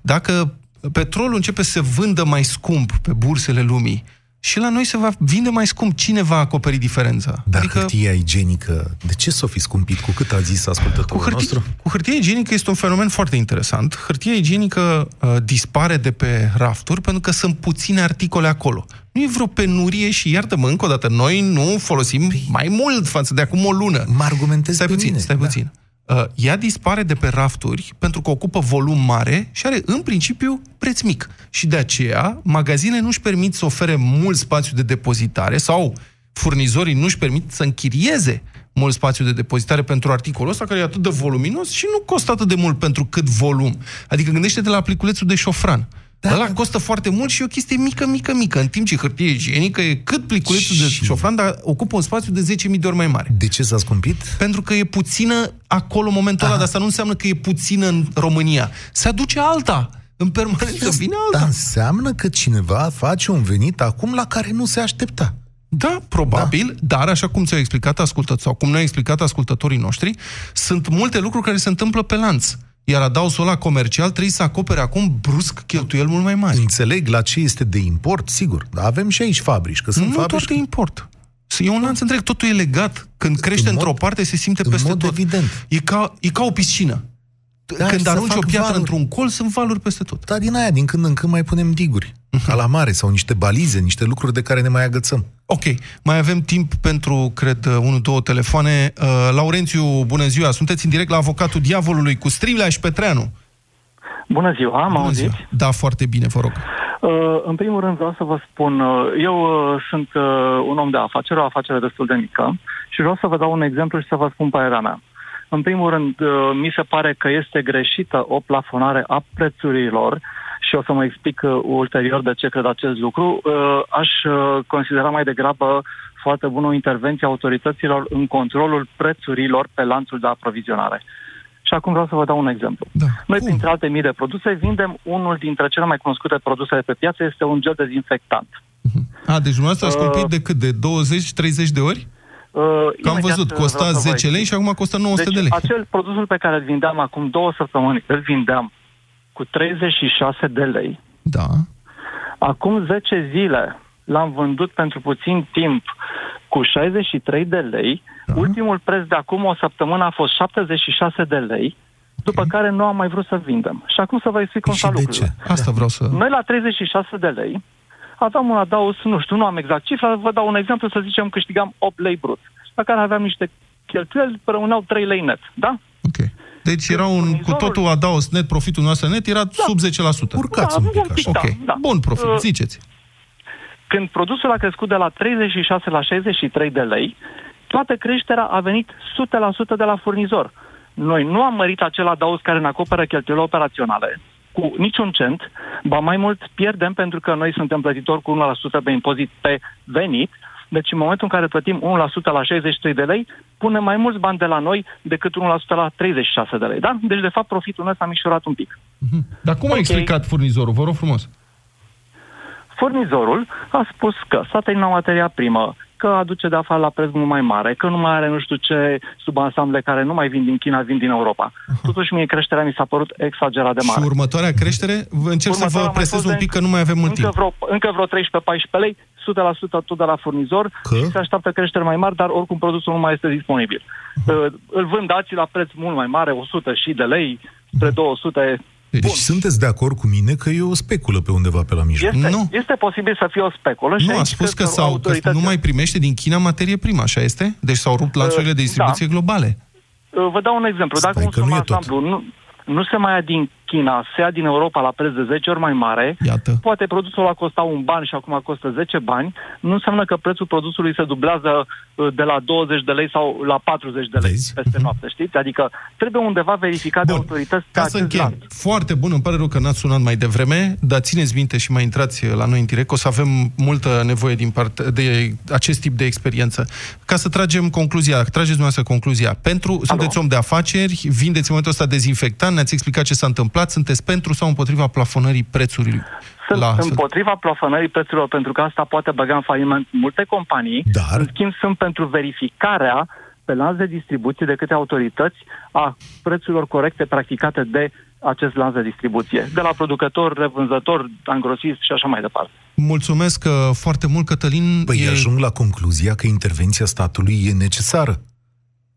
Speaker 2: Dacă petrolul începe să se vândă mai scump pe bursele lumii și la noi se va vinde mai scump. Cine va acoperi diferența?
Speaker 10: Dar adică... hârtia igienică, de ce s-o fi scumpit? Cu cât a zis ascultătorul cu hârtie, nostru?
Speaker 2: Cu hârtia igienică este un fenomen foarte interesant. Hârtia igienică uh, dispare de pe rafturi pentru că sunt puține articole acolo. Nu e vreo penurie și iartă-mă încă o dată, noi nu folosim păi... mai mult față de acum o lună.
Speaker 10: Mă argumentez
Speaker 2: stai puțin,
Speaker 10: mine.
Speaker 2: stai da. puțin. Uh, ea dispare de pe rafturi pentru că ocupă volum mare și are, în principiu, preț mic. Și de aceea, magazinele nu-și permit să ofere mult spațiu de depozitare sau furnizorii nu-și permit să închirieze mult spațiu de depozitare pentru articolul ăsta, care e atât de voluminos și nu costă atât de mult pentru cât volum. Adică gândește-te la pliculețul de șofran. Da, Ăla costă foarte mult și e o chestie mică, mică, mică, în timp ce hârtie igienică e cât pliculețul și... de șofran, dar ocupă un spațiu de 10.000 de ori mai mare.
Speaker 10: De ce s-a scumpit?
Speaker 2: Pentru că e puțină acolo în momentul Aha. ăla, dar asta nu înseamnă că e puțină în România. Se aduce alta. În permanență vine alta.
Speaker 10: Dar înseamnă că cineva face un venit acum la care nu se aștepta.
Speaker 2: Da, probabil, da. dar așa cum ți-au explicat ascultătorii, sau cum ne-au explicat ascultătorii noștri, sunt multe lucruri care se întâmplă pe lanț. Iar adausul ăla comercial trebuie să acopere acum brusc cheltuieli mult mai mari.
Speaker 10: Înțeleg la ce este de import, sigur. Dar avem și aici fabrici, că sunt
Speaker 2: nu
Speaker 10: fabrici...
Speaker 2: doar de import. E un lanț întreg, totul e legat. Când crește
Speaker 10: În mod-
Speaker 2: într-o parte, se simte
Speaker 10: în
Speaker 2: peste
Speaker 10: mod
Speaker 2: tot.
Speaker 10: evident.
Speaker 2: E ca, e ca o piscină.
Speaker 10: Da, și
Speaker 2: Când
Speaker 10: să
Speaker 2: arunci o
Speaker 10: fac
Speaker 2: piatră
Speaker 10: valuri.
Speaker 2: într-un colț, sunt valuri peste tot.
Speaker 10: Dar din aia, din când în când mai punem diguri. Ca la mare, sau niște balize, niște lucruri de care ne mai agățăm.
Speaker 2: Ok, mai avem timp pentru, cred, unu, două telefoane. Uh, Laurențiu, bună ziua, sunteți în direct la avocatul diavolului cu Striblea și Petreanu.
Speaker 15: Bună ziua, am auzit.
Speaker 2: Da, foarte bine, vă rog.
Speaker 15: Uh, în primul rând vreau să vă spun, uh, eu uh, sunt uh, un om de afaceri, o afacere destul de mică și vreau să vă dau un exemplu și să vă spun părerea mea. În primul rând, uh, mi se pare că este greșită o plafonare a prețurilor și o să mă explic uh, ulterior de ce cred acest lucru. Uh, aș uh, considera mai degrabă foarte bună o intervenție a autorităților în controlul prețurilor pe lanțul de aprovizionare. Și acum vreau să vă dau un exemplu.
Speaker 2: Da.
Speaker 15: Noi, printre alte mii de produse, vindem unul dintre cele mai cunoscute produse de pe piață, este un gel dezinfectant.
Speaker 2: A, deci dumneavoastră ați
Speaker 15: Uh,
Speaker 2: scumpit de cât? De 20-30 de ori?
Speaker 15: Uh,
Speaker 2: Că am
Speaker 15: imediat,
Speaker 2: văzut,
Speaker 15: uh,
Speaker 2: costa
Speaker 15: vreau să vă
Speaker 2: 10 lei
Speaker 15: explic.
Speaker 2: și acum costă 900
Speaker 15: deci,
Speaker 2: de lei.
Speaker 15: acel produsul pe care îl vindeam acum două săptămâni, îl vindeam cu 36 de lei.
Speaker 2: Da.
Speaker 15: Acum 10 zile l-am vândut pentru puțin timp cu 63 de lei. Da. Ultimul preț de acum o săptămână a fost 76 de lei, după care nu am mai vrut să vindem. Și acum să vă explic cum stau lucrurile.
Speaker 2: Asta vreau să...
Speaker 15: Noi la 36 de lei aveam un adaus, nu știu, nu am exact cifra, vă dau un exemplu, să zicem câștigam 8 lei brut, la care aveam niște cheltuieli, rămâneau 3 lei net, da?
Speaker 2: Deci era un, cu totul adaos net, profitul noastră net era sub 10%.
Speaker 15: Urcați Da, un pic un pic,
Speaker 2: Ok,
Speaker 15: da, da.
Speaker 2: bun profit,
Speaker 15: Uh,
Speaker 2: ziceți.
Speaker 15: Când produsul a crescut de la 36 la 63 de lei, toată creșterea a venit 100% de la furnizor. Noi nu am mărit acel adaos care ne acoperă cheltuielile operaționale cu niciun cent, ba mai mult pierdem pentru că noi suntem plătitori cu 1% de impozit pe venit, deci în momentul în care plătim 1% la 63 de lei, punem mai mulți bani de la noi decât 1% la 36 de lei, da? Deci, de fapt, profitul nostru a mișorat un pic.
Speaker 2: Dar cum a
Speaker 15: Ok.
Speaker 2: explicat furnizorul? Vă rog frumos.
Speaker 15: Furnizorul a spus că s-a terminat materia primă, că aduce de afară la preț mult mai mare, că nu mai are nu știu ce subansamble care nu mai vin din China, vin din Europa. Totuși mie creșterea mi s-a părut exagerat de mare.
Speaker 2: Și următoarea creștere? Vă încerc să
Speaker 15: Următoarea
Speaker 2: vă
Speaker 15: mai
Speaker 2: presez
Speaker 15: fost
Speaker 2: un
Speaker 15: de
Speaker 2: pic că nu mai avem mult
Speaker 15: încă
Speaker 2: timp.
Speaker 15: vreo, încă vreo 13-14 lei, 100% tot de la furnizor
Speaker 10: că?
Speaker 15: și se așteaptă creșteri mai mari, dar oricum produsul nu mai este disponibil. Uh, Îl vând dații la preț mult mai mare, 100 și de lei, spre 200.
Speaker 10: Deci sunteți de acord cu mine că e o speculă pe undeva pe la mijloc?
Speaker 15: Este, este posibil să fie o speculă și
Speaker 2: Nu, a
Speaker 15: aici
Speaker 2: spus
Speaker 15: cred
Speaker 2: că, s-au, că nu mai primește din China materie primă, așa este? Deci s-au rupt lanțurile de distribuție
Speaker 15: da.
Speaker 2: globale.
Speaker 15: Uh, Vă dau un exemplu. Dacă un
Speaker 2: că nu e tot.
Speaker 15: ansamblu nu, nu se mai ia din China, se ia din Europa la preț de 10 ori mai mare,
Speaker 2: Iată.
Speaker 15: poate produsul ăla costa un ban și acum costă 10 bani, nu înseamnă că prețul produsului se dublează uh, de la 20 de lei sau la 40 de lei
Speaker 2: Vezi?
Speaker 15: peste noapte, știți? Adică trebuie undeva verificat de autorități pe
Speaker 2: Ca să
Speaker 15: acest
Speaker 2: încheiem.
Speaker 15: lanț.
Speaker 2: Foarte bun, îmi pare rău că n-ați sunat mai devreme, dar țineți minte și mai intrați la noi în direct, că o să avem multă nevoie din parte de acest tip de experiență. Ca să tragem concluzia, trageți dumneavoastră concluzia. Pentru, sunteți om de afaceri, vindeți în momentul ăsta dezinfectant, ne-ați explicat ce s-a întâmplat, sunteți pentru sau împotriva plafonării prețului?
Speaker 15: Sunt
Speaker 2: la
Speaker 15: împotriva plafonării prețurilor pentru că asta poate băga în faliment multe companii.
Speaker 10: Dar...
Speaker 15: În schimb, sunt pentru verificarea pe lanț de distribuție de către autorități a prețurilor corecte practicate de acest lanț de distribuție. De la producător, revânzător, angrosist și așa mai departe.
Speaker 2: Mulțumesc uh, foarte mult, Cătălin.
Speaker 10: Păi e... ajung la concluzia că intervenția statului e necesară.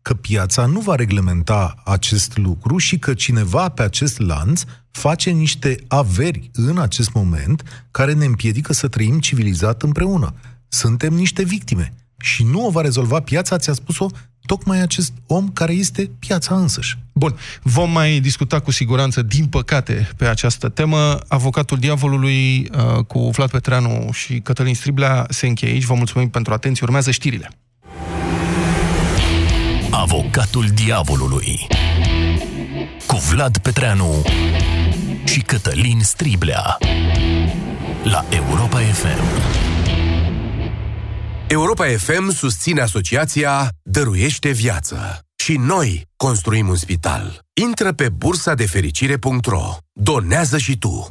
Speaker 10: Că piața nu va reglementa acest lucru și că cineva pe acest lanț face niște averi în acest moment care ne împiedică să trăim civilizat împreună. Suntem niște victime. Și nu o va rezolva piața, ți-a spus-o tocmai acest om care este piața însăși.
Speaker 2: Bun, vom mai discuta cu siguranță, din păcate, pe această temă. Avocatul diavolului uh, cu Vlad Petreanu și Cătălin Striblea se încheie aici. Vă mulțumim pentru atenție. Urmează știrile.
Speaker 9: Avocatul diavolului cu Vlad Petreanu și Cătălin Striblea la Europa FM.
Speaker 8: Europa FM susține asociația Dăruiește Viață. Și noi construim un spital. Intră pe bursa de fericire.ro. Donează și tu!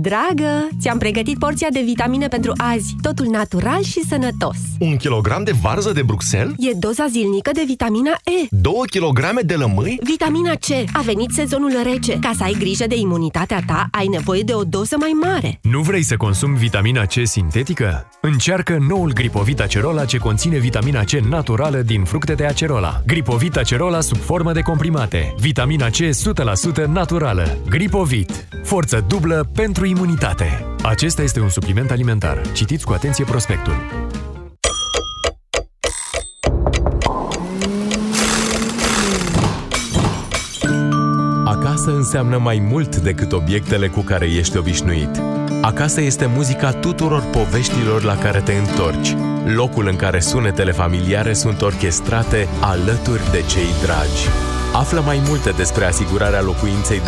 Speaker 16: Dragă, ți-am pregătit porția de vitamine pentru azi. Totul natural și sănătos.
Speaker 17: Un kilogram de varză de Bruxelles?
Speaker 16: E doza zilnică de vitamina E.
Speaker 17: 2 kilograme de lămâi?
Speaker 16: Vitamina C. A venit sezonul rece. Ca să ai grijă de imunitatea ta, ai nevoie de o doză mai mare.
Speaker 18: Nu vrei să consumi vitamina C sintetică? Încearcă noul Gripovit Acerola ce conține vitamina C naturală din fructe de acerola. Gripovit Acerola sub formă de comprimate. Vitamina C 100% naturală. Gripovit. Forță dublă pentru imunitate. Acesta este un supliment alimentar. Citiți cu atenție prospectul.
Speaker 8: Acasă înseamnă mai mult decât obiectele cu care ești obișnuit. Acasă este muzica tuturor poveștilor la care te întorci, locul în care sunetele familiare sunt orchestrate alături de cei dragi. Află mai multe despre asigurarea locuinței de